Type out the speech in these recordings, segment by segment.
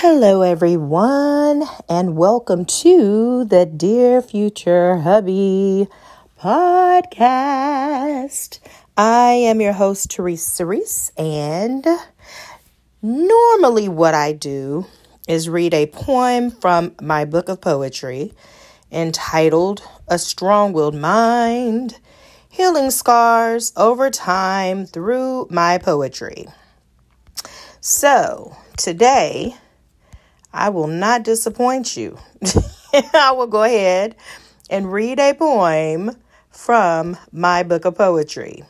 Hello, everyone, and welcome to the Dear Future Hubby podcast. I am your host, Teresa Reese, and normally what I do is read a poem from my book of poetry entitled A Strong Willed Mind Healing Scars Over Time Through My Poetry. So, today, I will not disappoint you. I will go ahead and read a poem from my book of poetry.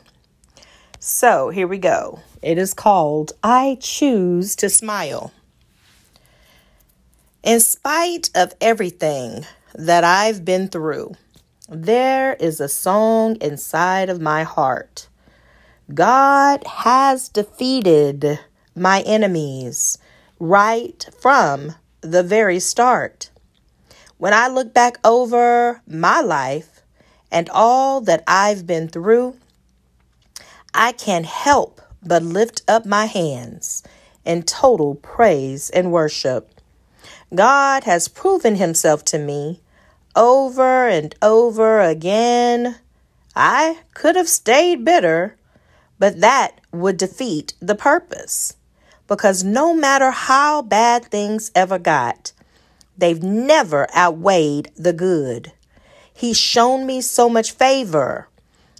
So here we go. It is called I Choose to Smile. In spite of everything that I've been through, there is a song inside of my heart. God has defeated my enemies right from the very start. When I look back over my life and all that I've been through, I can't help but lift up my hands in total praise and worship. God has proven himself to me over and over again. I could have stayed bitter, but that would defeat the purpose because no matter how bad things ever got, they've never outweighed the good. He's shown me so much favor.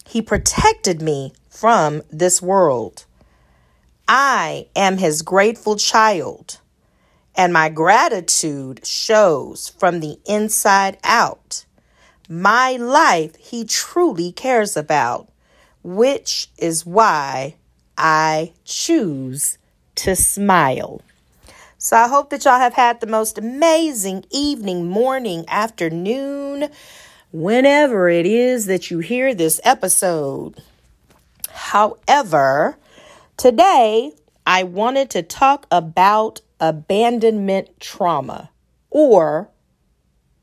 He protected me from this world. I am his grateful child, and my gratitude shows from the inside out. My life he truly cares about, which is why I choose to smile. So I hope that y'all have had the most amazing evening, morning, afternoon, whenever it is that you hear this episode. However, today I wanted to talk about abandonment trauma, or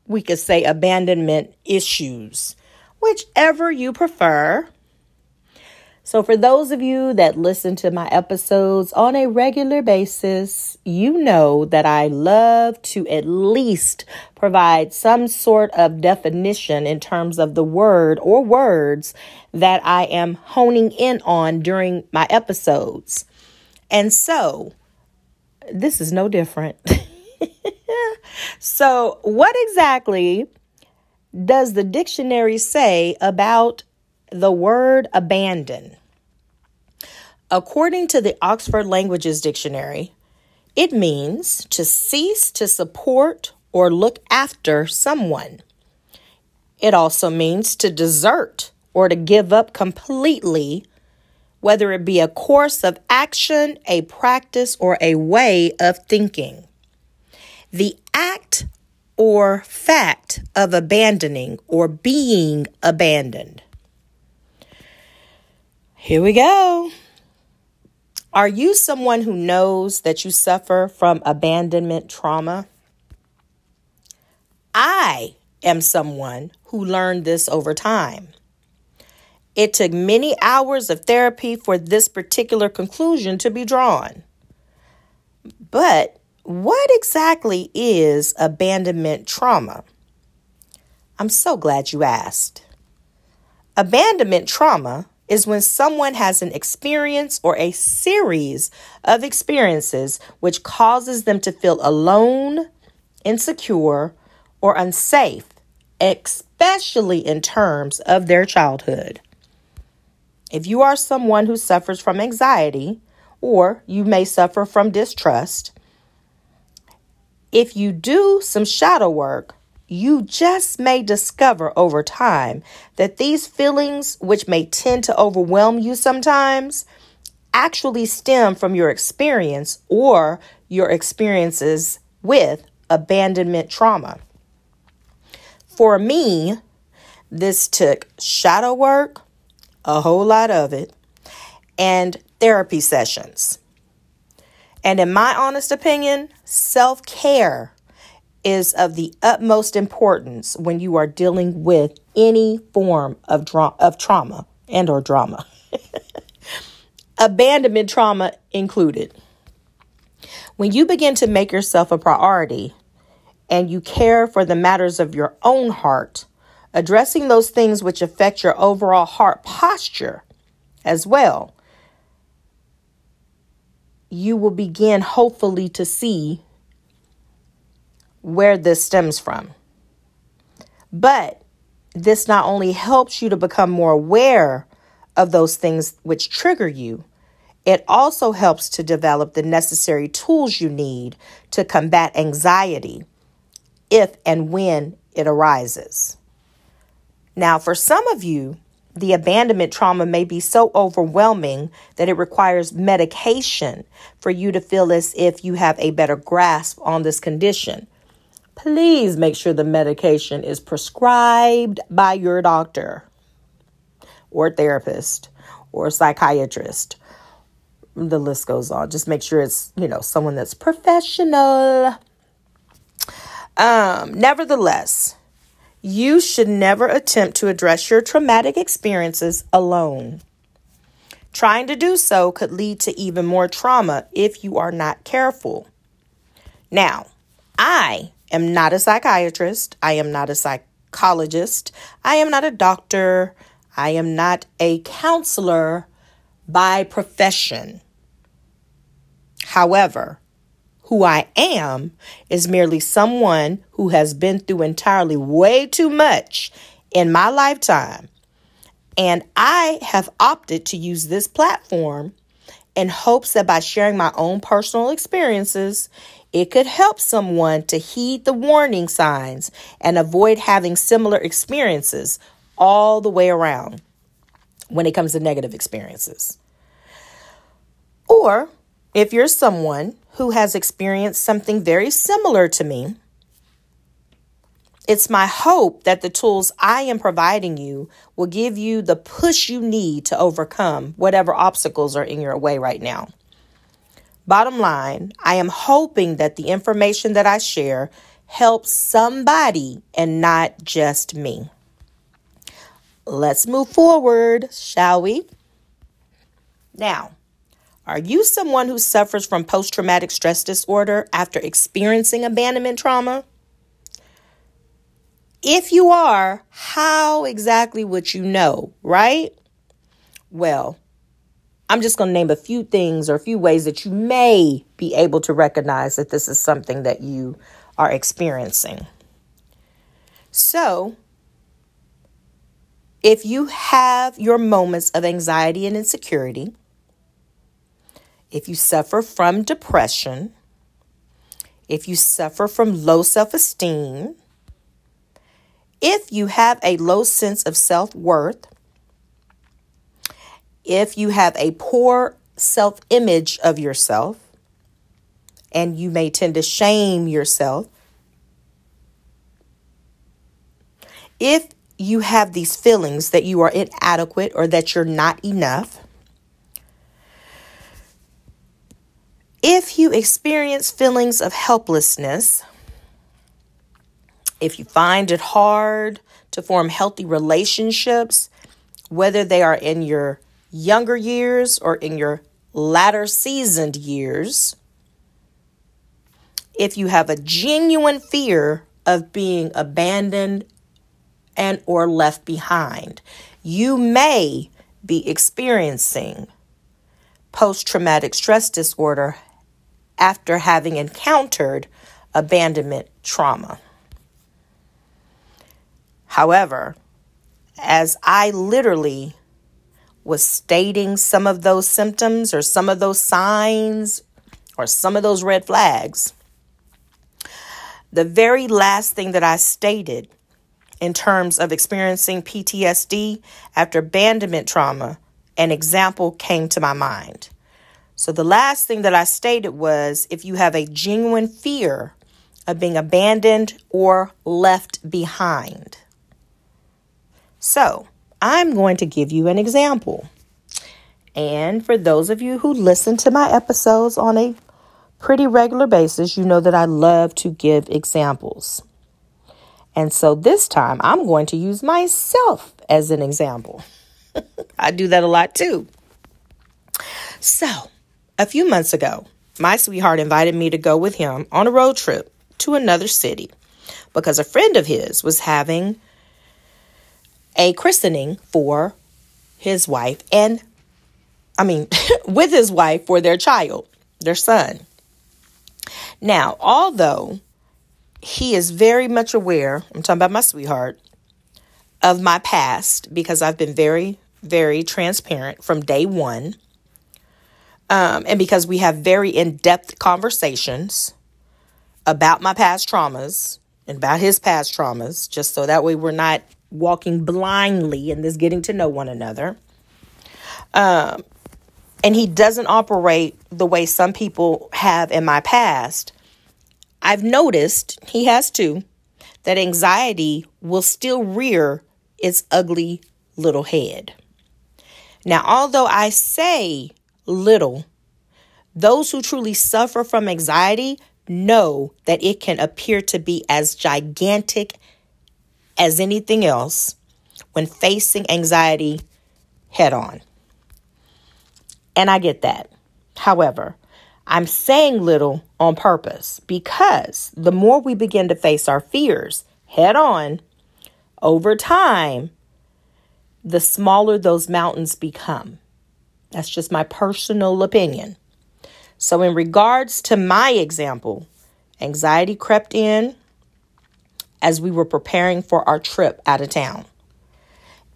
we could say abandonment issues, whichever you prefer. So, for those of you that listen to my episodes on a regular basis, you know that I love to at least provide some sort of definition in terms of the word or words that I am honing in on during my episodes. And so, this is no different. so, what exactly does the dictionary say about the word abandon. According to the Oxford Languages Dictionary, it means to cease to support or look after someone. It also means to desert or to give up completely, whether it be a course of action, a practice, or a way of thinking. The act or fact of abandoning or being abandoned. Here we go. Are you someone who knows that you suffer from abandonment trauma? I am someone who learned this over time. It took many hours of therapy for this particular conclusion to be drawn. But what exactly is abandonment trauma? I'm so glad you asked. Abandonment trauma is when someone has an experience or a series of experiences which causes them to feel alone, insecure, or unsafe, especially in terms of their childhood. If you are someone who suffers from anxiety, or you may suffer from distrust, if you do some shadow work, you just may discover over time that these feelings, which may tend to overwhelm you sometimes, actually stem from your experience or your experiences with abandonment trauma. For me, this took shadow work, a whole lot of it, and therapy sessions. And in my honest opinion, self care is of the utmost importance when you are dealing with any form of, dra- of trauma and or drama. Abandonment trauma included. When you begin to make yourself a priority and you care for the matters of your own heart, addressing those things which affect your overall heart posture as well, you will begin hopefully to see where this stems from. But this not only helps you to become more aware of those things which trigger you, it also helps to develop the necessary tools you need to combat anxiety if and when it arises. Now, for some of you, the abandonment trauma may be so overwhelming that it requires medication for you to feel as if you have a better grasp on this condition. Please make sure the medication is prescribed by your doctor or therapist or psychiatrist the list goes on. Just make sure it's, you know, someone that's professional. Um, nevertheless, you should never attempt to address your traumatic experiences alone. Trying to do so could lead to even more trauma if you are not careful. Now, I am not a psychiatrist. I am not a psychologist. I am not a doctor. I am not a counselor by profession. However, who I am is merely someone who has been through entirely way too much in my lifetime. And I have opted to use this platform in hopes that by sharing my own personal experiences, it could help someone to heed the warning signs and avoid having similar experiences all the way around when it comes to negative experiences. Or if you're someone who has experienced something very similar to me, it's my hope that the tools I am providing you will give you the push you need to overcome whatever obstacles are in your way right now. Bottom line, I am hoping that the information that I share helps somebody and not just me. Let's move forward, shall we? Now, are you someone who suffers from post traumatic stress disorder after experiencing abandonment trauma? If you are, how exactly would you know, right? Well, I'm just going to name a few things or a few ways that you may be able to recognize that this is something that you are experiencing. So, if you have your moments of anxiety and insecurity, if you suffer from depression, if you suffer from low self esteem, if you have a low sense of self worth, if you have a poor self image of yourself, and you may tend to shame yourself, if you have these feelings that you are inadequate or that you're not enough, If you experience feelings of helplessness, if you find it hard to form healthy relationships, whether they are in your younger years or in your latter seasoned years, if you have a genuine fear of being abandoned and or left behind, you may be experiencing post traumatic stress disorder after having encountered abandonment trauma. However, as I literally was stating some of those symptoms or some of those signs or some of those red flags, the very last thing that I stated in terms of experiencing PTSD after abandonment trauma, an example came to my mind. So the last thing that I stated was if you have a genuine fear of being abandoned or left behind. So I'm going to give you an example. And for those of you who listen to my episodes on a pretty regular basis, you know that I love to give examples. And so this time I'm going to use myself as an example. I do that a lot too. So, a few months ago, my sweetheart invited me to go with him on a road trip to another city because a friend of his was having a christening for his wife and I mean, with his wife for their child, their son. Now, although he is very much aware, I'm talking about my sweetheart, of my past because I've been very, very transparent from day one. Um, and because we have very in depth conversations about my past traumas and about his past traumas, just so that way we're not walking blindly in this getting to know one another. Um, and he doesn't operate the way some people have in my past, I've noticed, he has too, that anxiety will still rear its ugly little head. Now, although I say little, those who truly suffer from anxiety know that it can appear to be as gigantic as anything else when facing anxiety head on. And I get that. However, I'm saying little on purpose because the more we begin to face our fears head on, over time, the smaller those mountains become. That's just my personal opinion. So, in regards to my example, anxiety crept in as we were preparing for our trip out of town.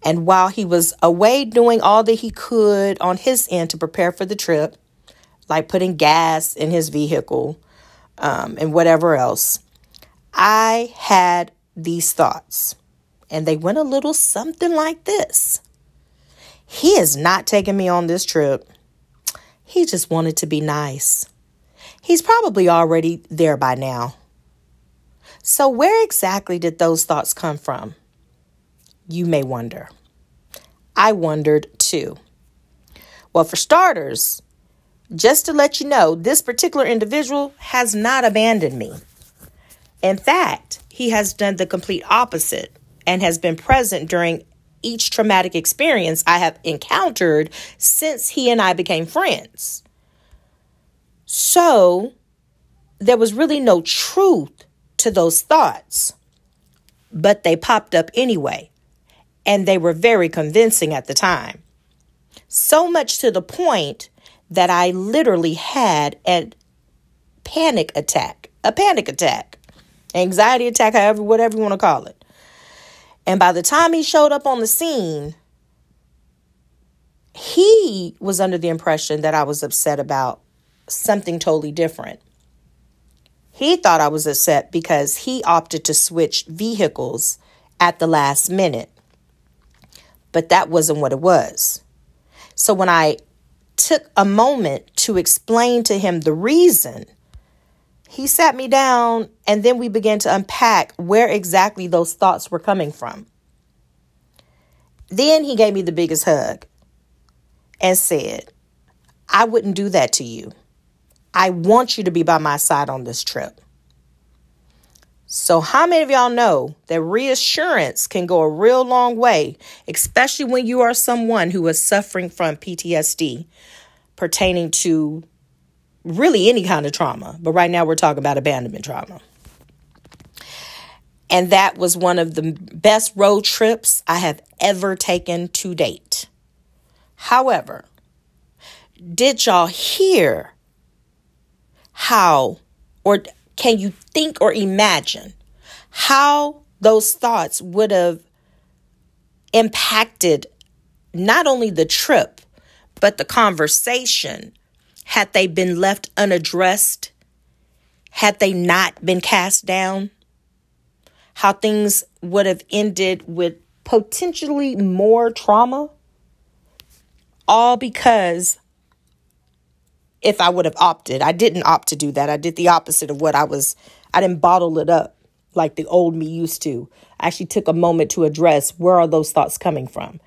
And while he was away doing all that he could on his end to prepare for the trip, like putting gas in his vehicle um, and whatever else, I had these thoughts. And they went a little something like this He is not taking me on this trip. He just wanted to be nice. He's probably already there by now. So, where exactly did those thoughts come from? you may wonder. I wondered too. Well, for starters, just to let you know, this particular individual has not abandoned me. In fact, he has done the complete opposite and has been present during each traumatic experience I have encountered since he and I became friends. So, there was really no truth to those thoughts, but they popped up anyway and they were very convincing at the time. So much to the point that I literally had a panic attack, a panic attack, anxiety attack, however, whatever you want to call it. And by the time he showed up on the scene, he was under the impression that I was upset about something totally different. He thought I was upset because he opted to switch vehicles at the last minute but that wasn't what it was. So when I took a moment to explain to him the reason, he sat me down and then we began to unpack where exactly those thoughts were coming from. Then he gave me the biggest hug and said, I wouldn't do that to you. I want you to be by my side on this trip. So, how many of y'all know that reassurance can go a real long way, especially when you are someone who is suffering from PTSD pertaining to really any kind of trauma? But right now, we're talking about abandonment trauma. And that was one of the best road trips I have ever taken to date. However, did y'all hear how, or can you think or imagine how those thoughts would have impacted not only the trip, but the conversation had they been left unaddressed? Had they not been cast down? How things would have ended with potentially more trauma? All because if I would have opted. I didn't opt to do that. I did the opposite of what I was, I didn't bottle it up like the old me used to. I actually took a moment to address where are those thoughts coming from.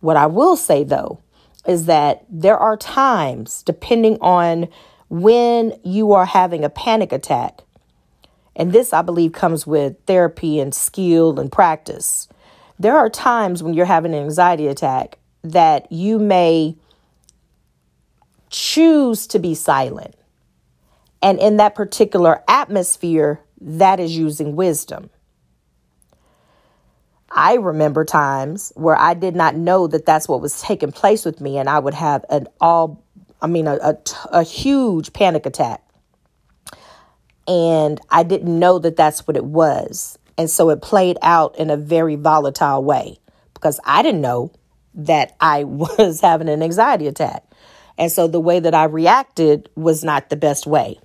What I will say though is that there are times, depending on when you are having a panic attack, and this I believe comes with therapy and skill and practice. There are times when you're having an anxiety attack that you may choose to be silent. And in that particular atmosphere, that is using wisdom. I remember times where I did not know that that's what was taking place with me, and I would have an all, I mean, a, a, a huge panic attack. And I didn't know that that's what it was. And so it played out in a very volatile way because I didn't know that I was having an anxiety attack. And so the way that I reacted was not the best way.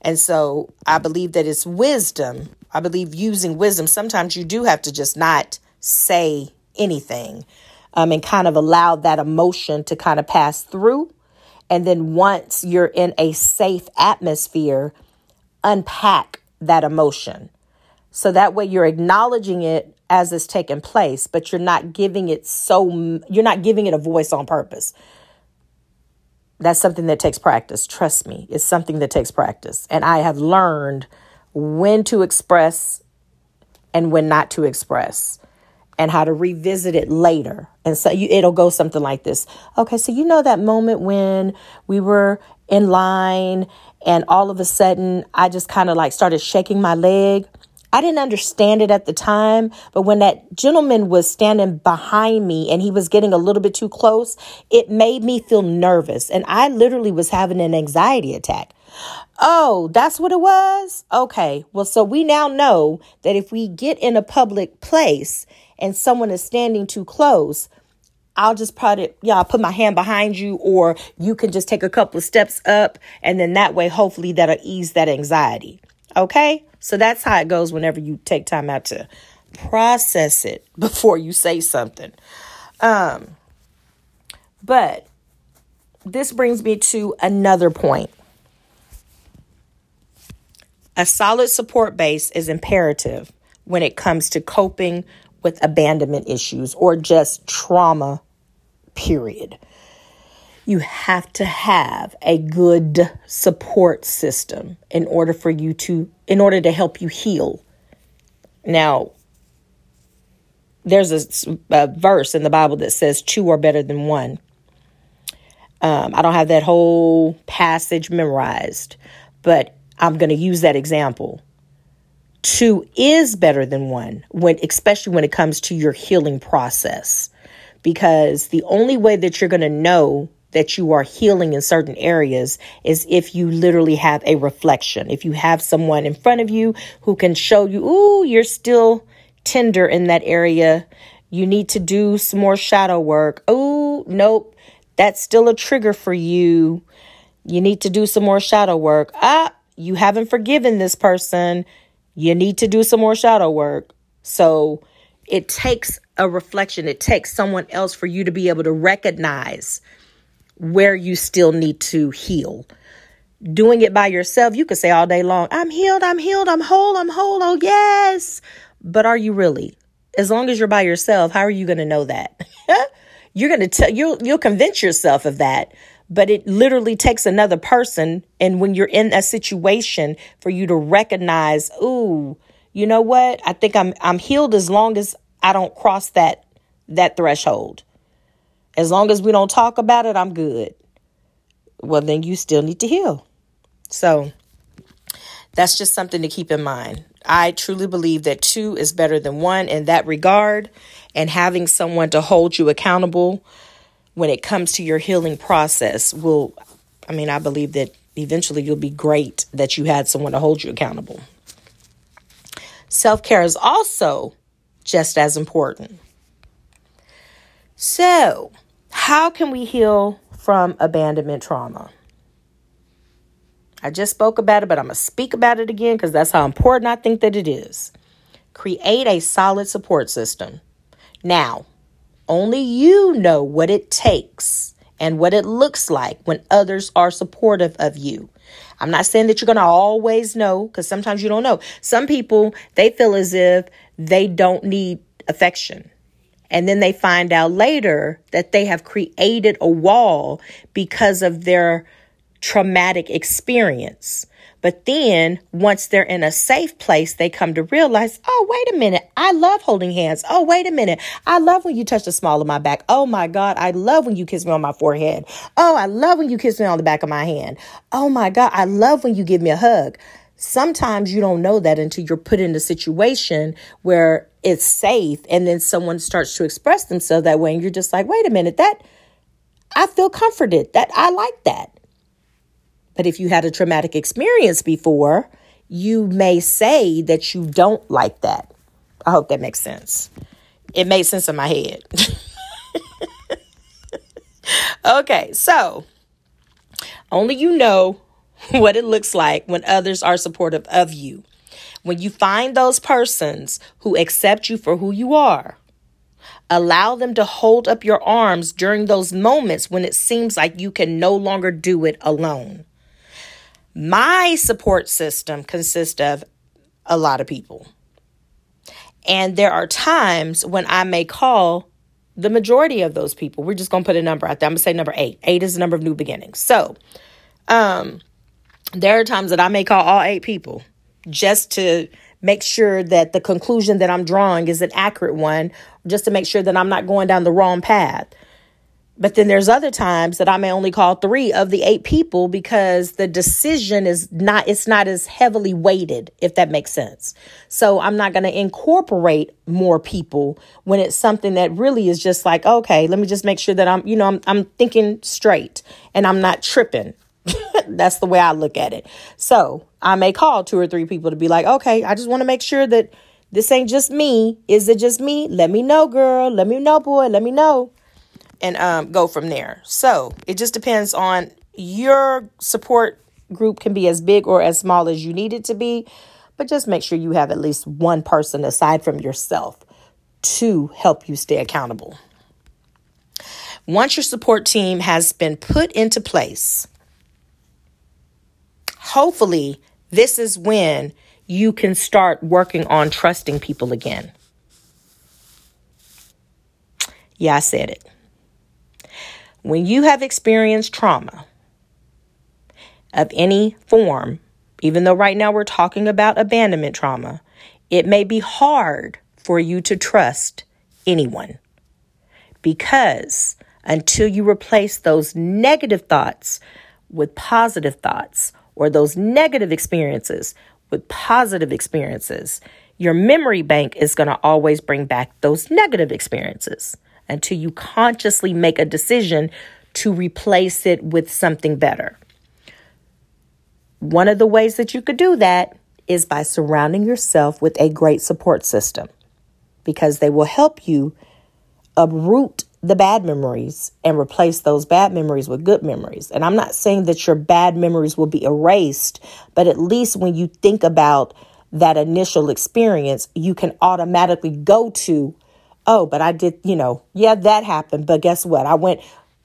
And so I believe that it's wisdom. I believe using wisdom. Sometimes you do have to just not say anything um, and kind of allow that emotion to kind of pass through. And then once you're in a safe atmosphere, unpack that emotion. So that way you're acknowledging it as it's taking place, but you're not giving it so, you're not giving it a voice on purpose that's something that takes practice. Trust me, it's something that takes practice. And I have learned when to express and when not to express and how to revisit it later. And so you, it'll go something like this. Okay, so you know that moment when we were in line and all of a sudden I just kind of like started shaking my leg I didn't understand it at the time, but when that gentleman was standing behind me and he was getting a little bit too close, it made me feel nervous. And I literally was having an anxiety attack. Oh, that's what it was? Okay. Well, so we now know that if we get in a public place and someone is standing too close, I'll just put it, yeah, I'll put my hand behind you, or you can just take a couple of steps up, and then that way, hopefully, that'll ease that anxiety. Okay? So that's how it goes whenever you take time out to process it before you say something. Um, but this brings me to another point. A solid support base is imperative when it comes to coping with abandonment issues or just trauma, period you have to have a good support system in order for you to in order to help you heal. Now there's a, a verse in the bible that says two are better than one. Um, i don't have that whole passage memorized but i'm going to use that example. Two is better than one when especially when it comes to your healing process because the only way that you're going to know that you are healing in certain areas is if you literally have a reflection. If you have someone in front of you who can show you, ooh, you're still tender in that area. You need to do some more shadow work. Oh, nope. That's still a trigger for you. You need to do some more shadow work. Ah, you haven't forgiven this person. You need to do some more shadow work. So it takes a reflection. It takes someone else for you to be able to recognize where you still need to heal. Doing it by yourself, you could say all day long, I'm healed, I'm healed, I'm whole, I'm whole, oh yes. But are you really? As long as you're by yourself, how are you going to know that? you're going to tell you'll you'll convince yourself of that, but it literally takes another person and when you're in a situation for you to recognize, "Ooh, you know what? I think I'm I'm healed as long as I don't cross that that threshold." As long as we don't talk about it, I'm good. Well, then you still need to heal. So that's just something to keep in mind. I truly believe that two is better than one in that regard, and having someone to hold you accountable when it comes to your healing process will, I mean, I believe that eventually you'll be great that you had someone to hold you accountable. Self care is also just as important. So, how can we heal from abandonment trauma? I just spoke about it, but I'm going to speak about it again because that's how important I think that it is. Create a solid support system. Now, only you know what it takes and what it looks like when others are supportive of you. I'm not saying that you're going to always know because sometimes you don't know. Some people, they feel as if they don't need affection. And then they find out later that they have created a wall because of their traumatic experience. But then once they're in a safe place, they come to realize, oh, wait a minute. I love holding hands. Oh, wait a minute. I love when you touch the small of my back. Oh my God. I love when you kiss me on my forehead. Oh, I love when you kiss me on the back of my hand. Oh my God. I love when you give me a hug. Sometimes you don't know that until you're put in a situation where it's safe and then someone starts to express themselves that way and you're just like, wait a minute, that I feel comforted. That I like that. But if you had a traumatic experience before, you may say that you don't like that. I hope that makes sense. It made sense in my head. okay, so only you know what it looks like when others are supportive of you. When you find those persons who accept you for who you are, allow them to hold up your arms during those moments when it seems like you can no longer do it alone. My support system consists of a lot of people. And there are times when I may call the majority of those people. We're just going to put a number out there. I'm going to say number eight. Eight is the number of new beginnings. So, um, there are times that I may call all eight people just to make sure that the conclusion that I'm drawing is an accurate one, just to make sure that I'm not going down the wrong path. But then there's other times that I may only call three of the eight people because the decision is not, it's not as heavily weighted, if that makes sense. So I'm not going to incorporate more people when it's something that really is just like, okay, let me just make sure that I'm, you know, I'm, I'm thinking straight and I'm not tripping. That's the way I look at it. So I may call two or three people to be like, okay, I just want to make sure that this ain't just me. Is it just me? Let me know, girl. Let me know, boy. Let me know and um, go from there. So it just depends on your support group can be as big or as small as you need it to be, but just make sure you have at least one person aside from yourself to help you stay accountable. Once your support team has been put into place, hopefully, this is when you can start working on trusting people again. Yeah, I said it. When you have experienced trauma of any form, even though right now we're talking about abandonment trauma, it may be hard for you to trust anyone because until you replace those negative thoughts with positive thoughts or those negative experiences with positive experiences, your memory bank is going to always bring back those negative experiences until you consciously make a decision to replace it with something better. One of the ways that you could do that is by surrounding yourself with a great support system because they will help you uproot the bad memories and replace those bad memories with good memories. And I'm not saying that your bad memories will be erased, but at least when you think about that initial experience, you can automatically go to oh, but I did, you know, yeah, that happened. But guess what? I went,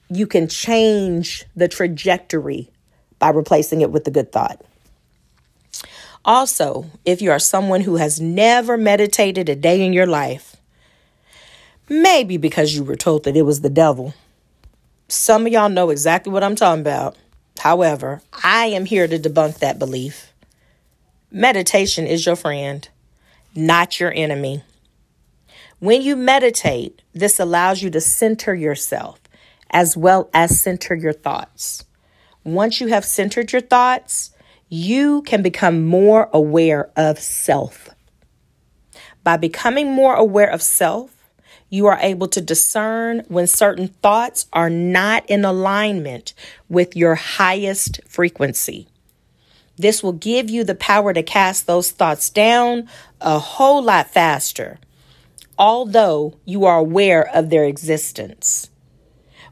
you can change the trajectory by replacing it with the good thought. Also, if you are someone who has never meditated a day in your life, maybe because you were told that it was the devil, some of y'all know exactly what I'm talking about. However, I am here to debunk that belief. Meditation is your friend, not your enemy. When you meditate, this allows you to center yourself as well as center your thoughts. Once you have centered your thoughts, you can become more aware of self. By becoming more aware of self, you are able to discern when certain thoughts are not in alignment with your highest frequency. This will give you the power to cast those thoughts down a whole lot faster although you are aware of their existence.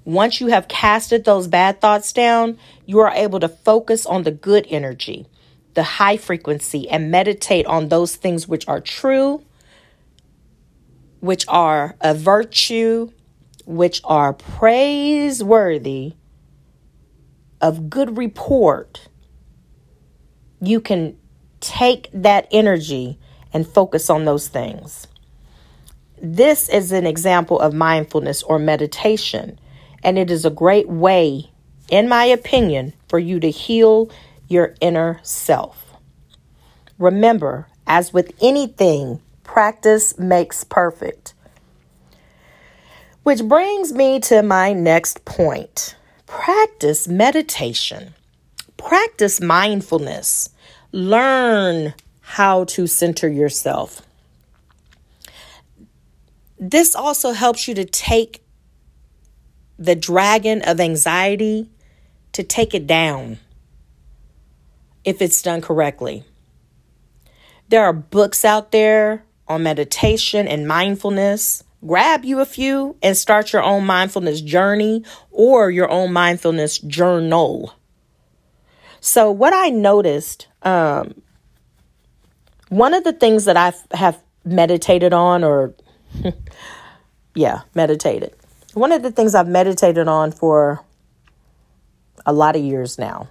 Once you have casted those bad thoughts down, you are able to focus on the good energy, the high frequency, and meditate on those things which are true, which are a virtue, which are praiseworthy, of good report. You can take that energy and focus on those things. This is an example of mindfulness or meditation, and it is a great way, in my opinion, for you to heal your inner self. Remember, as with anything, practice makes perfect. Which brings me to my next point practice meditation, practice mindfulness, learn how to center yourself. This also helps you to take the dragon of anxiety to take it down if it's done correctly. There are books out there on meditation and mindfulness. Grab you a few and start your own mindfulness journey or your own mindfulness journal. So, what I noticed, um, one of the things that I have meditated on, or yeah, meditated. One of the things I've meditated on for a lot of years now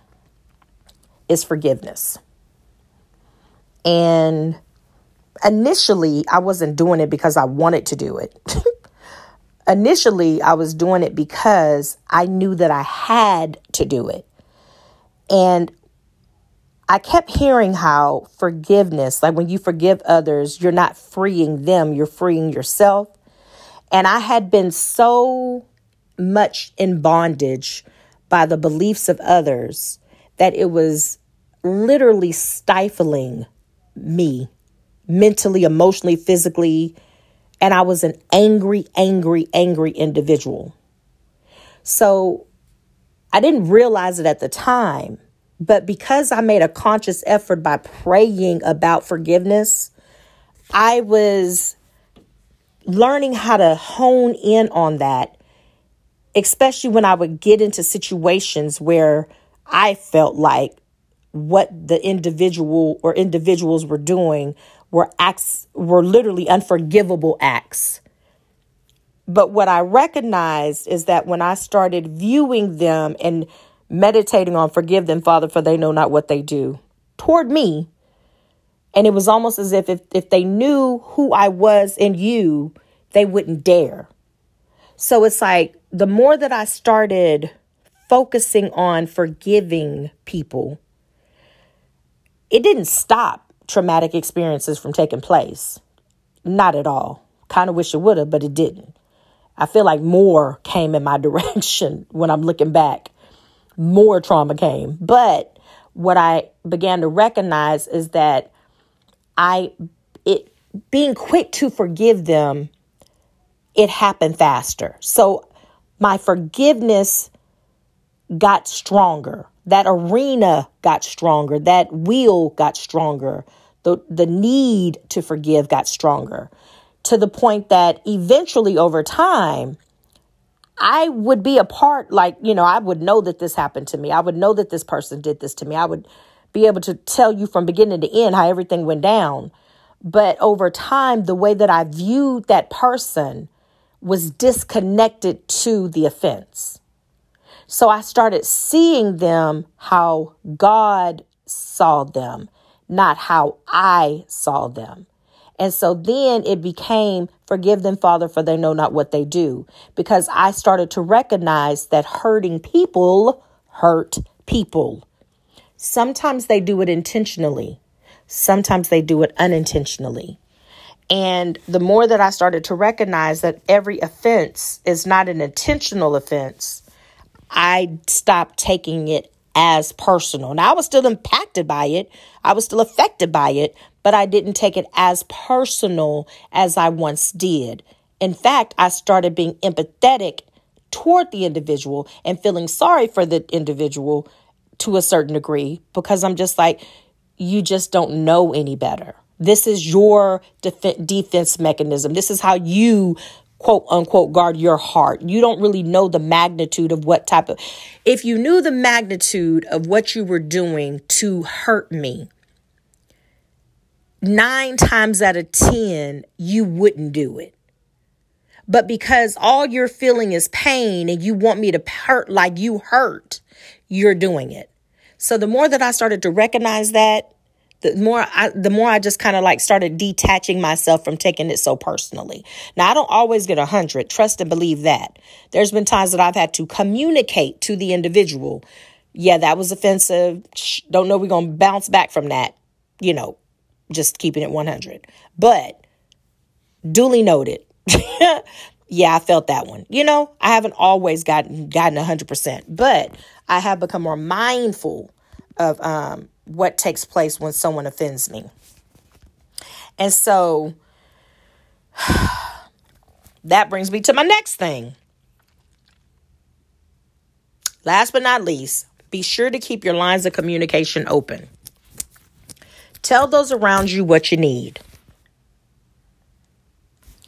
is forgiveness. And initially, I wasn't doing it because I wanted to do it. initially, I was doing it because I knew that I had to do it. And I kept hearing how forgiveness, like when you forgive others, you're not freeing them, you're freeing yourself. And I had been so much in bondage by the beliefs of others that it was literally stifling me mentally, emotionally, physically. And I was an angry, angry, angry individual. So I didn't realize it at the time, but because I made a conscious effort by praying about forgiveness, I was learning how to hone in on that, especially when I would get into situations where I felt like what the individual or individuals were doing were acts were literally unforgivable acts. But what I recognized is that when I started viewing them and meditating on forgive them, Father, for they know not what they do toward me, and it was almost as if, if if they knew who I was in you, they wouldn't dare. So it's like the more that I started focusing on forgiving people, it didn't stop traumatic experiences from taking place. Not at all. Kind of wish it would have, but it didn't. I feel like more came in my direction when I'm looking back. More trauma came. But what I began to recognize is that I it being quick to forgive them it happened faster. So my forgiveness got stronger. That arena got stronger. That will got stronger. The, the need to forgive got stronger to the point that eventually over time, I would be a part, like, you know, I would know that this happened to me. I would know that this person did this to me. I would be able to tell you from beginning to end how everything went down. But over time, the way that I viewed that person was disconnected to the offense. So I started seeing them how God saw them, not how I saw them. And so then it became, forgive them, Father, for they know not what they do. Because I started to recognize that hurting people hurt people. Sometimes they do it intentionally, sometimes they do it unintentionally. And the more that I started to recognize that every offense is not an intentional offense, I stopped taking it as personal. Now, I was still impacted by it, I was still affected by it, but I didn't take it as personal as I once did. In fact, I started being empathetic toward the individual and feeling sorry for the individual to a certain degree because I'm just like, you just don't know any better. This is your def- defense mechanism. This is how you quote unquote guard your heart. You don't really know the magnitude of what type of if you knew the magnitude of what you were doing to hurt me, 9 times out of 10 you wouldn't do it. But because all you're feeling is pain and you want me to hurt like you hurt, you're doing it. So the more that I started to recognize that, the more I, the more I just kind of like started detaching myself from taking it so personally. Now I don't always get a hundred. Trust and believe that. There's been times that I've had to communicate to the individual. Yeah, that was offensive. Don't know we're to bounce back from that. You know, just keeping it 100. But duly noted. yeah, I felt that one. You know, I haven't always gotten gotten 100%, but I have become more mindful of um, what takes place when someone offends me. And so that brings me to my next thing. Last but not least, be sure to keep your lines of communication open. Tell those around you what you need.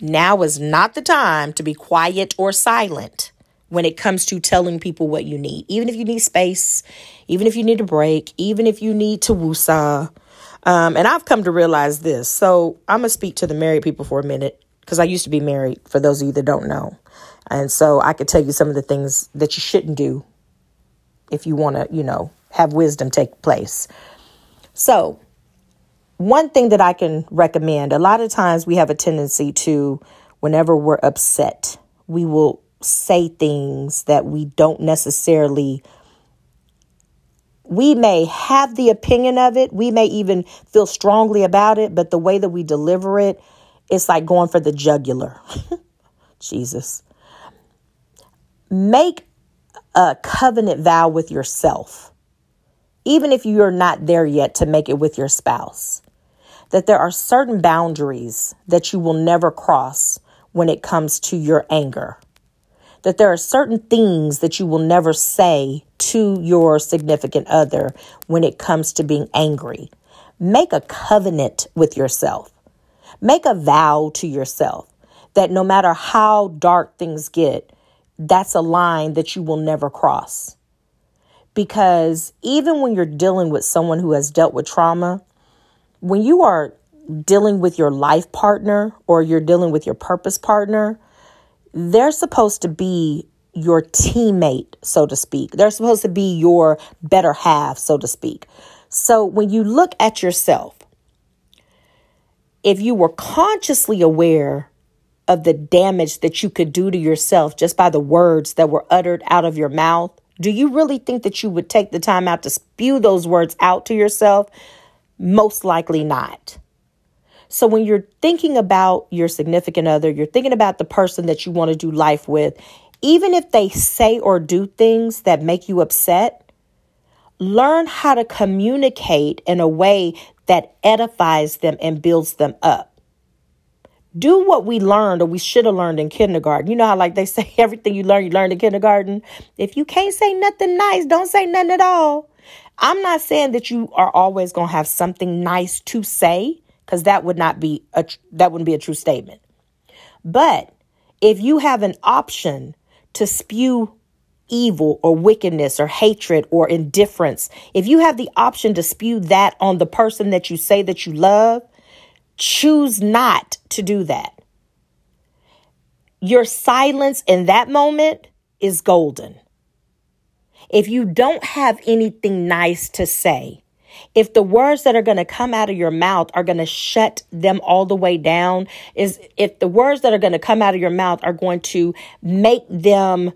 Now is not the time to be quiet or silent when it comes to telling people what you need. Even if you need space, even if you need a break, even if you need to woosah. Um, and I've come to realize this. So I'm going to speak to the married people for a minute because I used to be married, for those of you that don't know. And so I could tell you some of the things that you shouldn't do if you want to, you know, have wisdom take place. So, one thing that I can recommend a lot of times we have a tendency to, whenever we're upset, we will say things that we don't necessarily we may have the opinion of it we may even feel strongly about it but the way that we deliver it it's like going for the jugular. Jesus. Make a covenant vow with yourself even if you're not there yet to make it with your spouse that there are certain boundaries that you will never cross when it comes to your anger that there are certain things that you will never say to your significant other when it comes to being angry. Make a covenant with yourself. Make a vow to yourself that no matter how dark things get, that's a line that you will never cross. Because even when you're dealing with someone who has dealt with trauma, when you are dealing with your life partner or you're dealing with your purpose partner, they're supposed to be your teammate, so to speak. They're supposed to be your better half, so to speak. So when you look at yourself, if you were consciously aware of the damage that you could do to yourself just by the words that were uttered out of your mouth, do you really think that you would take the time out to spew those words out to yourself? Most likely not. So when you're thinking about your significant other, you're thinking about the person that you want to do life with, even if they say or do things that make you upset, learn how to communicate in a way that edifies them and builds them up. Do what we learned or we should have learned in kindergarten. You know how, like, they say everything you learn, you learn in kindergarten? If you can't say nothing nice, don't say nothing at all. I'm not saying that you are always going to have something nice to say, because that would not be a that wouldn't be a true statement. But if you have an option to spew evil or wickedness or hatred or indifference, if you have the option to spew that on the person that you say that you love, choose not to do that. Your silence in that moment is golden. If you don't have anything nice to say, if the words that are going to come out of your mouth are going to shut them all the way down, is if the words that are going to come out of your mouth are going to make them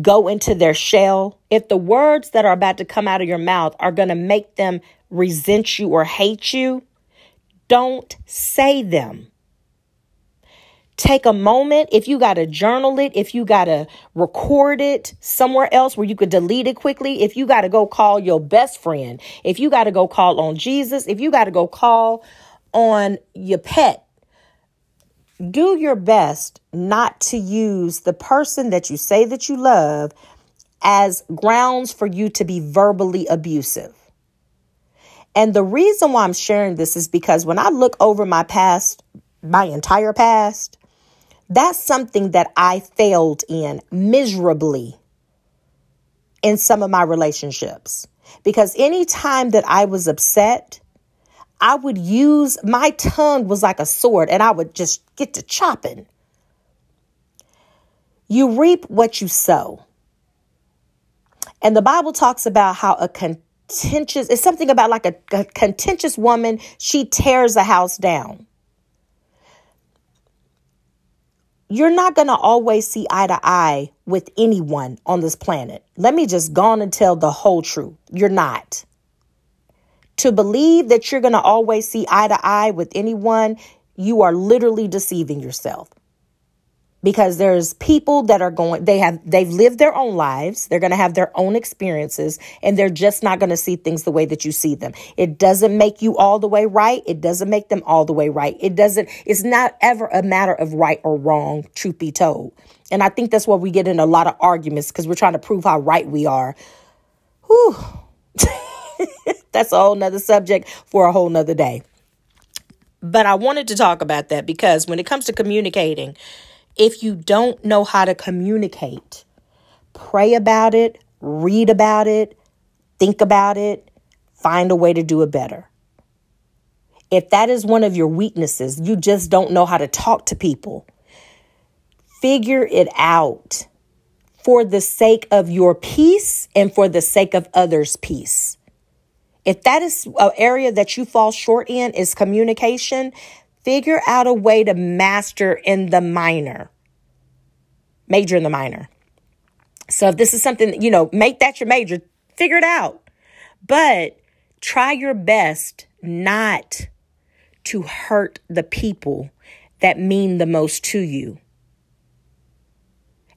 go into their shell, if the words that are about to come out of your mouth are going to make them resent you or hate you, don't say them take a moment. If you got to journal it, if you got to record it somewhere else where you could delete it quickly, if you got to go call your best friend, if you got to go call on Jesus, if you got to go call on your pet, do your best not to use the person that you say that you love as grounds for you to be verbally abusive. And the reason why I'm sharing this is because when I look over my past, my entire past, that's something that I failed in miserably in some of my relationships. Because anytime that I was upset, I would use my tongue was like a sword and I would just get to chopping. You reap what you sow. And the Bible talks about how a contentious, it's something about like a, a contentious woman, she tears a house down. You're not going to always see eye to eye with anyone on this planet. Let me just go on and tell the whole truth. You're not. To believe that you're going to always see eye to eye with anyone, you are literally deceiving yourself because there's people that are going they have they've lived their own lives. They're going to have their own experiences and they're just not going to see things the way that you see them. It doesn't make you all the way right. It doesn't make them all the way right. It doesn't it's not ever a matter of right or wrong truth be told. And i think that's where we get in a lot of arguments because we're trying to prove how right we are. Whew. that's a whole nother subject for a whole nother day. But i wanted to talk about that because when it comes to communicating if you don't know how to communicate, pray about it, read about it, think about it, find a way to do it better. If that is one of your weaknesses, you just don't know how to talk to people, figure it out for the sake of your peace and for the sake of others' peace. If that is an area that you fall short in is communication, Figure out a way to master in the minor, major in the minor. So if this is something, you know, make that your major, figure it out. But try your best not to hurt the people that mean the most to you.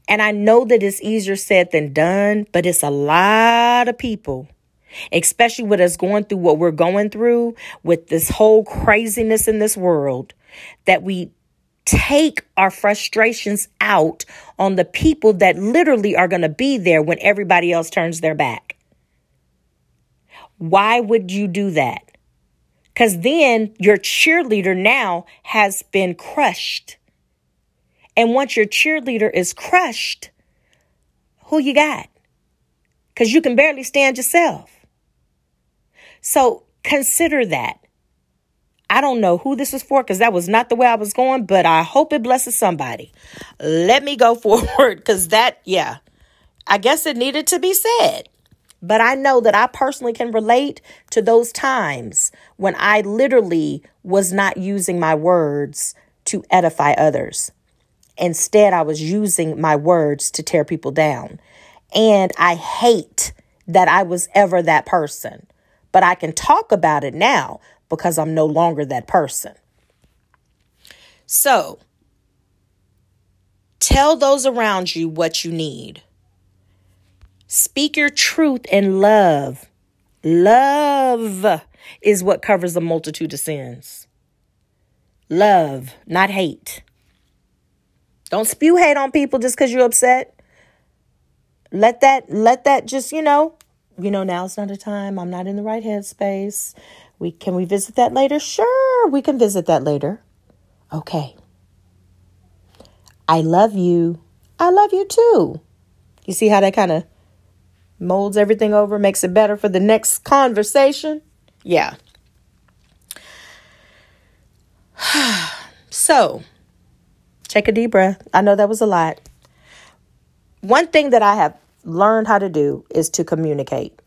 And I know that it's easier said than done, but it's a lot of people especially with us going through what we're going through with this whole craziness in this world, that we take our frustrations out on the people that literally are going to be there when everybody else turns their back. Why would you do that? Because then your cheerleader now has been crushed. And once your cheerleader is crushed, who you got? Because you can barely stand yourself. So consider that. I don't know who this is for because that was not the way I was going, but I hope it blesses somebody. Let me go forward because that, yeah, I guess it needed to be said. But I know that I personally can relate to those times when I literally was not using my words to edify others. Instead, I was using my words to tear people down. And I hate that I was ever that person but I can talk about it now because I'm no longer that person. So, tell those around you what you need. Speak your truth and love. Love is what covers a multitude of sins. Love, not hate. Don't spew hate on people just because you're upset. Let that let that just, you know, you know, now's not a time. I'm not in the right headspace. We can we visit that later? Sure, we can visit that later. Okay. I love you. I love you too. You see how that kind of molds everything over, makes it better for the next conversation? Yeah. so, take a deep breath. I know that was a lot. One thing that I have learned how to do is to communicate.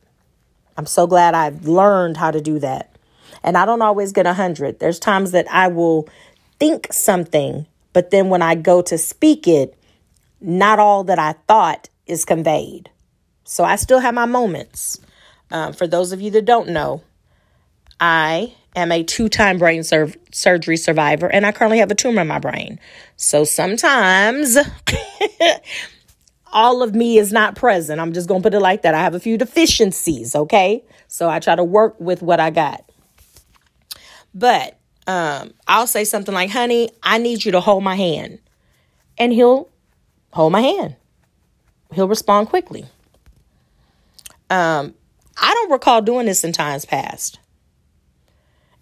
I'm so glad I've learned how to do that. And I don't always get a 100. There's times that I will think something, but then when I go to speak it, not all that I thought is conveyed. So I still have my moments. Um, for those of you that don't know, I am a two time brain sur- surgery survivor and I currently have a tumor in my brain. So sometimes all of me is not present. I'm just going to put it like that. I have a few deficiencies, okay? So I try to work with what I got. But um, I'll say something like, honey, I need you to hold my hand. And he'll hold my hand. He'll respond quickly. Um, I don't recall doing this in times past.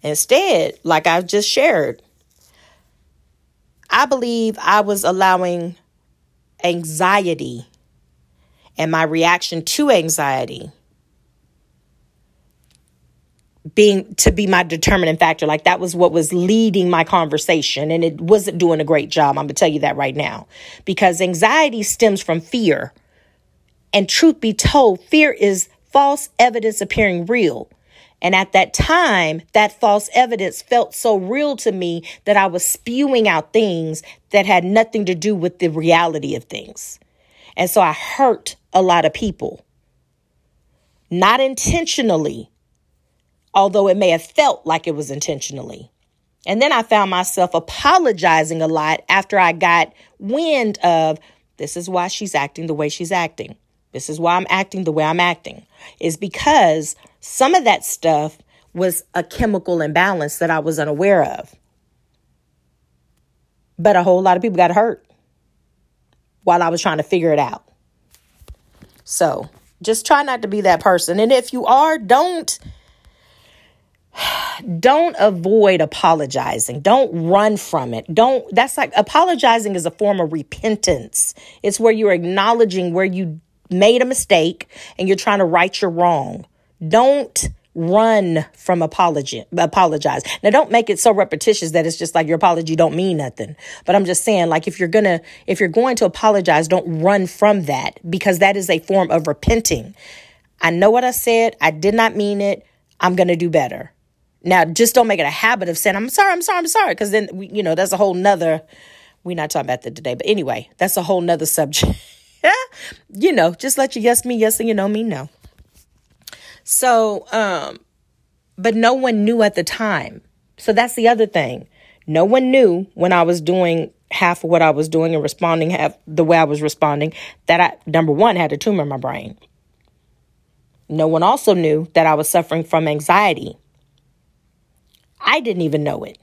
Instead, like I've just shared, I believe I was allowing anxiety and my reaction to anxiety being to be my determining factor. Like that was what was leading my conversation and it wasn't doing a great job. I'm to tell you that right now. Because anxiety stems from fear. And truth be told fear is false evidence appearing real and at that time, that false evidence felt so real to me that I was spewing out things that had nothing to do with the reality of things. And so I hurt a lot of people. Not intentionally, although it may have felt like it was intentionally. And then I found myself apologizing a lot after I got wind of this is why she's acting the way she's acting. This is why I'm acting the way I'm acting. Is because some of that stuff was a chemical imbalance that I was unaware of. But a whole lot of people got hurt while I was trying to figure it out. So just try not to be that person. And if you are, don't don't avoid apologizing. Don't run from it. Don't, that's like apologizing is a form of repentance. It's where you're acknowledging where you made a mistake and you're trying to right your wrong. Don't run from apology apologize now don't make it so repetitious that it's just like your apology don't mean nothing but i'm just saying like if you're gonna if you're going to apologize don't run from that because that is a form of repenting i know what i said i did not mean it i'm gonna do better now, just don't make it a habit of saying, I'm sorry, I'm sorry, I'm sorry. Because then, you know, that's a whole nother, we're not talking about that today. But anyway, that's a whole nother subject. you know, just let you yes me yes and you know me no. So, um, but no one knew at the time. So that's the other thing. No one knew when I was doing half of what I was doing and responding half the way I was responding that I, number one, had a tumor in my brain. No one also knew that I was suffering from anxiety I didn't even know it.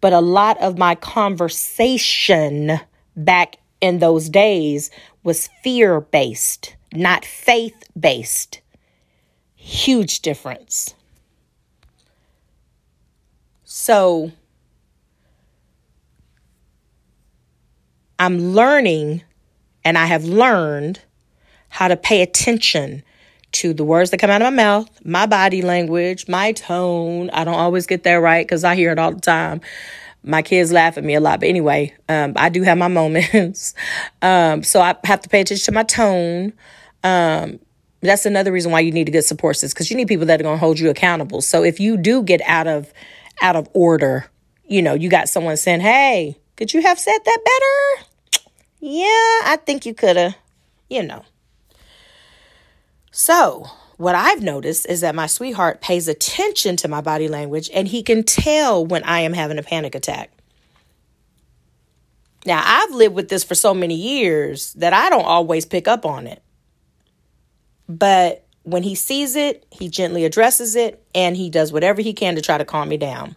But a lot of my conversation back in those days was fear based, not faith based. Huge difference. So I'm learning and I have learned how to pay attention to the words that come out of my mouth, my body language, my tone. I don't always get that right because I hear it all the time. My kids laugh at me a lot, but anyway, um, I do have my moments. um, so I have to pay attention to my tone. Um, that's another reason why you need a good support system because you need people that are going to hold you accountable. So if you do get out of out of order, you know, you got someone saying, "Hey, could you have said that better?" Yeah, I think you could have. You know. So, what I've noticed is that my sweetheart pays attention to my body language and he can tell when I am having a panic attack. Now, I've lived with this for so many years that I don't always pick up on it. But when he sees it, he gently addresses it and he does whatever he can to try to calm me down.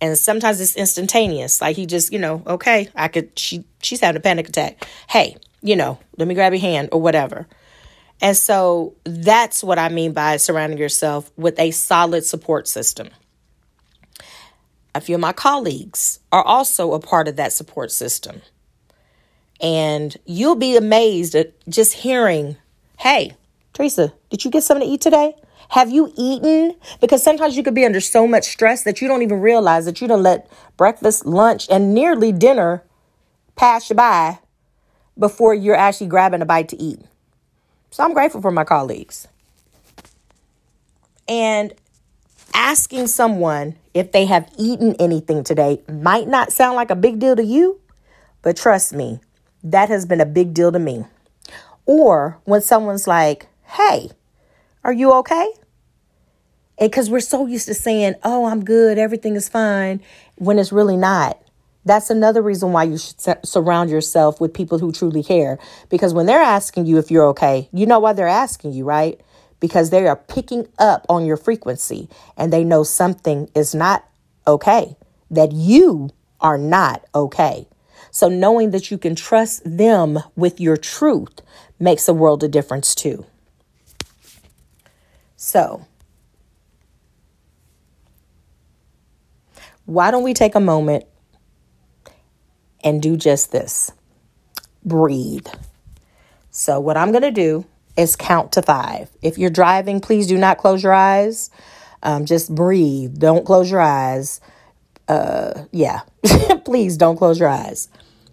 And sometimes it's instantaneous. Like he just, you know, okay, I could she she's having a panic attack. Hey, you know, let me grab your hand or whatever. And so that's what I mean by surrounding yourself with a solid support system. A few of my colleagues are also a part of that support system. And you'll be amazed at just hearing, hey, Teresa, did you get something to eat today? Have you eaten? Because sometimes you could be under so much stress that you don't even realize that you don't let breakfast, lunch, and nearly dinner pass you by before you're actually grabbing a bite to eat. So I'm grateful for my colleagues. And asking someone if they have eaten anything today might not sound like a big deal to you, but trust me, that has been a big deal to me. Or when someone's like, hey, are you okay? Because we're so used to saying, oh, I'm good, everything is fine, when it's really not. That's another reason why you should surround yourself with people who truly care. Because when they're asking you if you're okay, you know why they're asking you, right? Because they are picking up on your frequency and they know something is not okay, that you are not okay. So knowing that you can trust them with your truth makes a world of difference too. So, why don't we take a moment and do just this breathe. So, what I'm going to do is count to five. If you're driving, please do not close your eyes. Um, just breathe. Don't close your eyes. Uh, yeah, please don't close your eyes.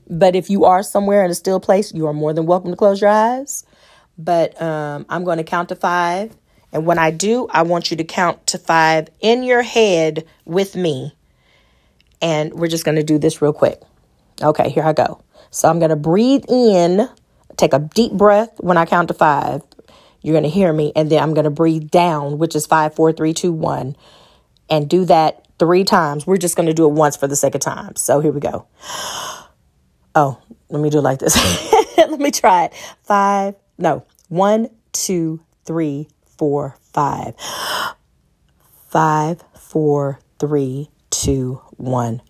But if you are somewhere in a still place, you are more than welcome to close your eyes. But um, I'm going to count to five. And when I do, I want you to count to five in your head with me. And we're just going to do this real quick. Okay, here I go. So I'm going to breathe in take a deep breath when I count to five. You're going to hear me, and then I'm going to breathe down, which is five, four, three, two, one, and do that three times. We're just going to do it once for the sake of time. So here we go. Oh, let me do it like this. let me try it. Five, no, one, two, three, four, five. Five, four, three, two, one.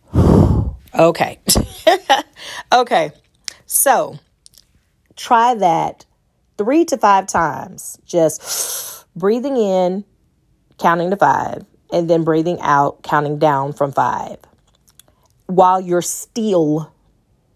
Okay. okay. So try that three to five times. Just breathing in, counting to five, and then breathing out, counting down from five. While you're still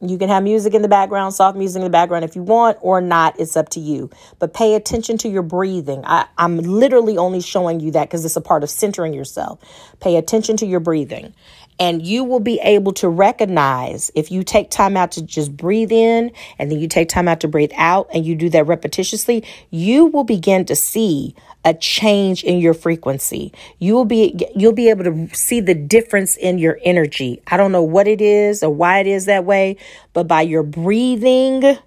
you can have music in the background, soft music in the background if you want or not. It's up to you. But pay attention to your breathing. I, am literally only showing you that because it's a part of centering yourself. Pay attention to your breathing. And you will be able to recognize if you take time out to just breathe in and then you take time out to breathe out and you do that repetitiously, you will begin to see a change in your frequency. You will be you'll be able to see the difference in your energy. I don't know what it is or why it is that way, but by your breathing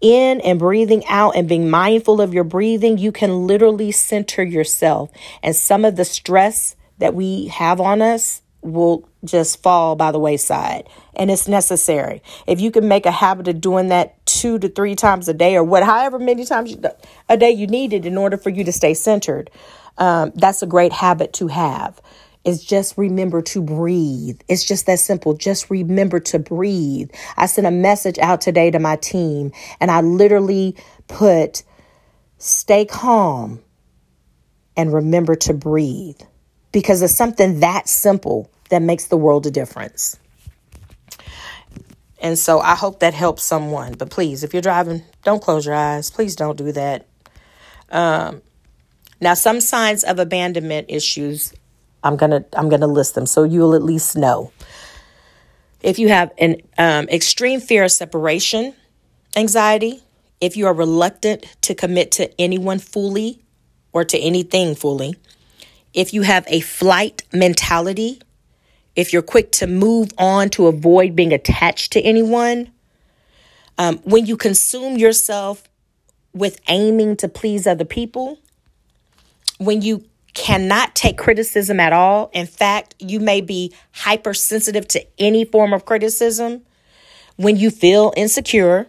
in and breathing out and being mindful of your breathing, you can literally center yourself. And some of the stress that we have on us will just fall by the wayside. And it's necessary. If you can make a habit of doing that two to three times a day or what however many times you, a day you need it in order for you to stay centered um, that's a great habit to have. Is just remember to breathe. It's just that simple. Just remember to breathe. I sent a message out today to my team and i literally put stay calm and remember to breathe. Because it's something that simple that makes the world a difference. And so I hope that helps someone. But please, if you're driving, don't close your eyes. Please don't do that. Um, now, some signs of abandonment issues, I'm gonna I'm gonna list them so you'll at least know. If you have an um, extreme fear of separation, anxiety, if you are reluctant to commit to anyone fully or to anything fully, if you have a flight mentality, if you're quick to move on to avoid being attached to anyone, um, when you consume yourself with aiming to please other people, when you cannot take criticism at all, in fact, you may be hypersensitive to any form of criticism, when you feel insecure,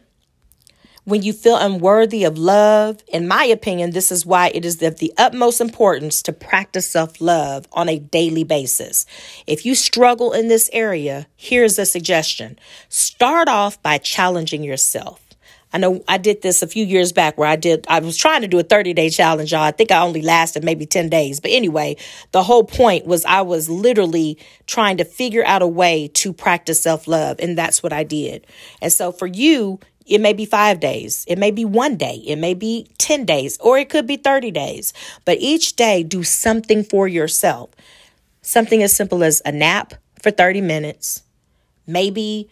when you feel unworthy of love, in my opinion, this is why it is of the utmost importance to practice self love on a daily basis. If you struggle in this area, here's a suggestion start off by challenging yourself. I know I did this a few years back where I did, I was trying to do a 30 day challenge, y'all. I think I only lasted maybe 10 days. But anyway, the whole point was I was literally trying to figure out a way to practice self love. And that's what I did. And so for you, it may be five days. It may be one day. It may be 10 days, or it could be 30 days. But each day, do something for yourself. Something as simple as a nap for 30 minutes, maybe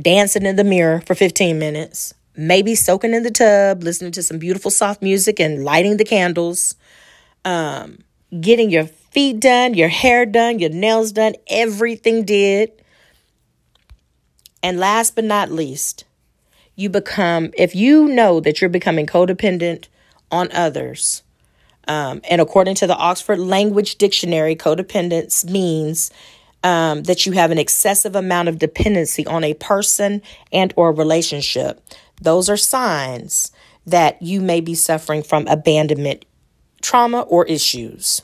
dancing in the mirror for 15 minutes, maybe soaking in the tub, listening to some beautiful soft music and lighting the candles, um, getting your feet done, your hair done, your nails done, everything did. And last but not least, you become, if you know that you're becoming codependent on others, um, and according to the Oxford Language Dictionary, codependence means um, that you have an excessive amount of dependency on a person and or relationship. Those are signs that you may be suffering from abandonment trauma or issues.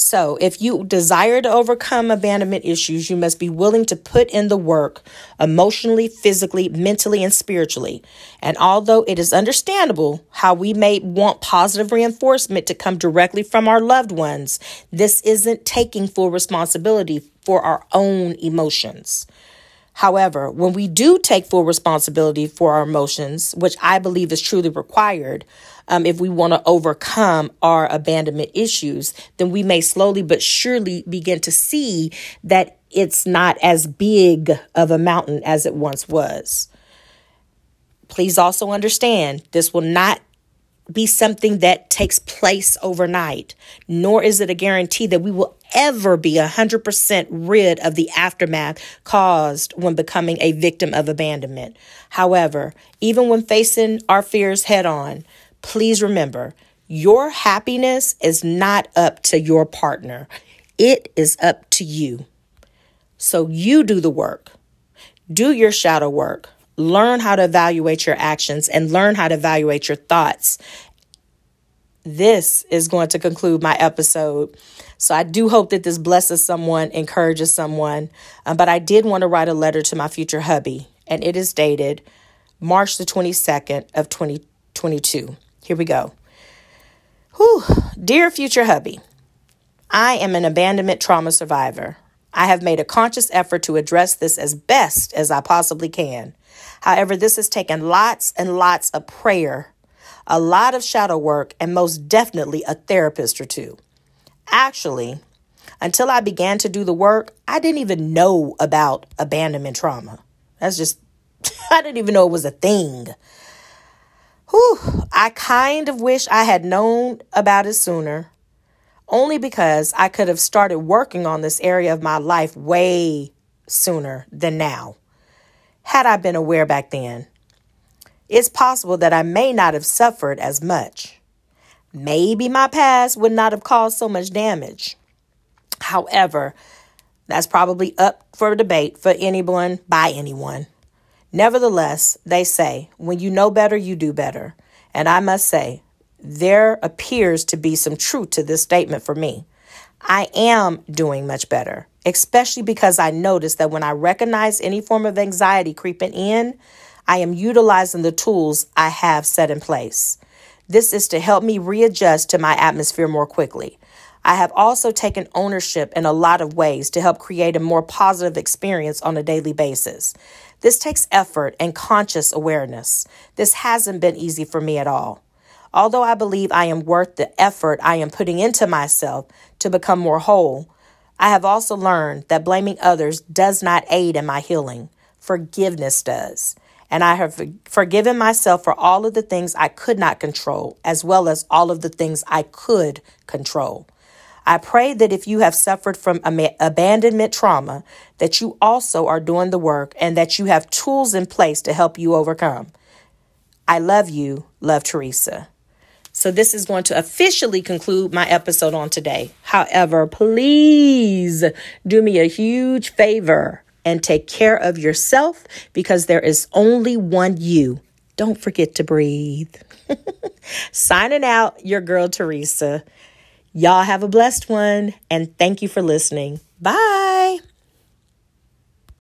So, if you desire to overcome abandonment issues, you must be willing to put in the work emotionally, physically, mentally, and spiritually. And although it is understandable how we may want positive reinforcement to come directly from our loved ones, this isn't taking full responsibility for our own emotions. However, when we do take full responsibility for our emotions, which I believe is truly required, um, if we want to overcome our abandonment issues, then we may slowly but surely begin to see that it's not as big of a mountain as it once was. Please also understand this will not be something that takes place overnight, nor is it a guarantee that we will ever be 100% rid of the aftermath caused when becoming a victim of abandonment. However, even when facing our fears head on, please remember your happiness is not up to your partner, it is up to you. So you do the work, do your shadow work, learn how to evaluate your actions, and learn how to evaluate your thoughts. This is going to conclude my episode. So I do hope that this blesses someone, encourages someone. Um, but I did want to write a letter to my future hubby, and it is dated March the 22nd of 2022. Here we go. Whew. Dear future hubby, I am an abandonment trauma survivor. I have made a conscious effort to address this as best as I possibly can. However, this has taken lots and lots of prayer, a lot of shadow work, and most definitely a therapist or two. Actually, until I began to do the work, I didn't even know about abandonment trauma. That's just, I didn't even know it was a thing. Whew, I kind of wish I had known about it sooner, only because I could have started working on this area of my life way sooner than now, had I been aware back then. It's possible that I may not have suffered as much. Maybe my past would not have caused so much damage. However, that's probably up for debate for anyone by anyone. Nevertheless, they say, when you know better, you do better. And I must say, there appears to be some truth to this statement for me. I am doing much better, especially because I notice that when I recognize any form of anxiety creeping in, I am utilizing the tools I have set in place. This is to help me readjust to my atmosphere more quickly. I have also taken ownership in a lot of ways to help create a more positive experience on a daily basis. This takes effort and conscious awareness. This hasn't been easy for me at all. Although I believe I am worth the effort I am putting into myself to become more whole, I have also learned that blaming others does not aid in my healing. Forgiveness does. And I have forgiven myself for all of the things I could not control, as well as all of the things I could control. I pray that if you have suffered from abandonment trauma, that you also are doing the work and that you have tools in place to help you overcome. I love you. Love Teresa. So, this is going to officially conclude my episode on today. However, please do me a huge favor and take care of yourself because there is only one you. Don't forget to breathe. Signing out, your girl Teresa. Y'all have a blessed one and thank you for listening. Bye.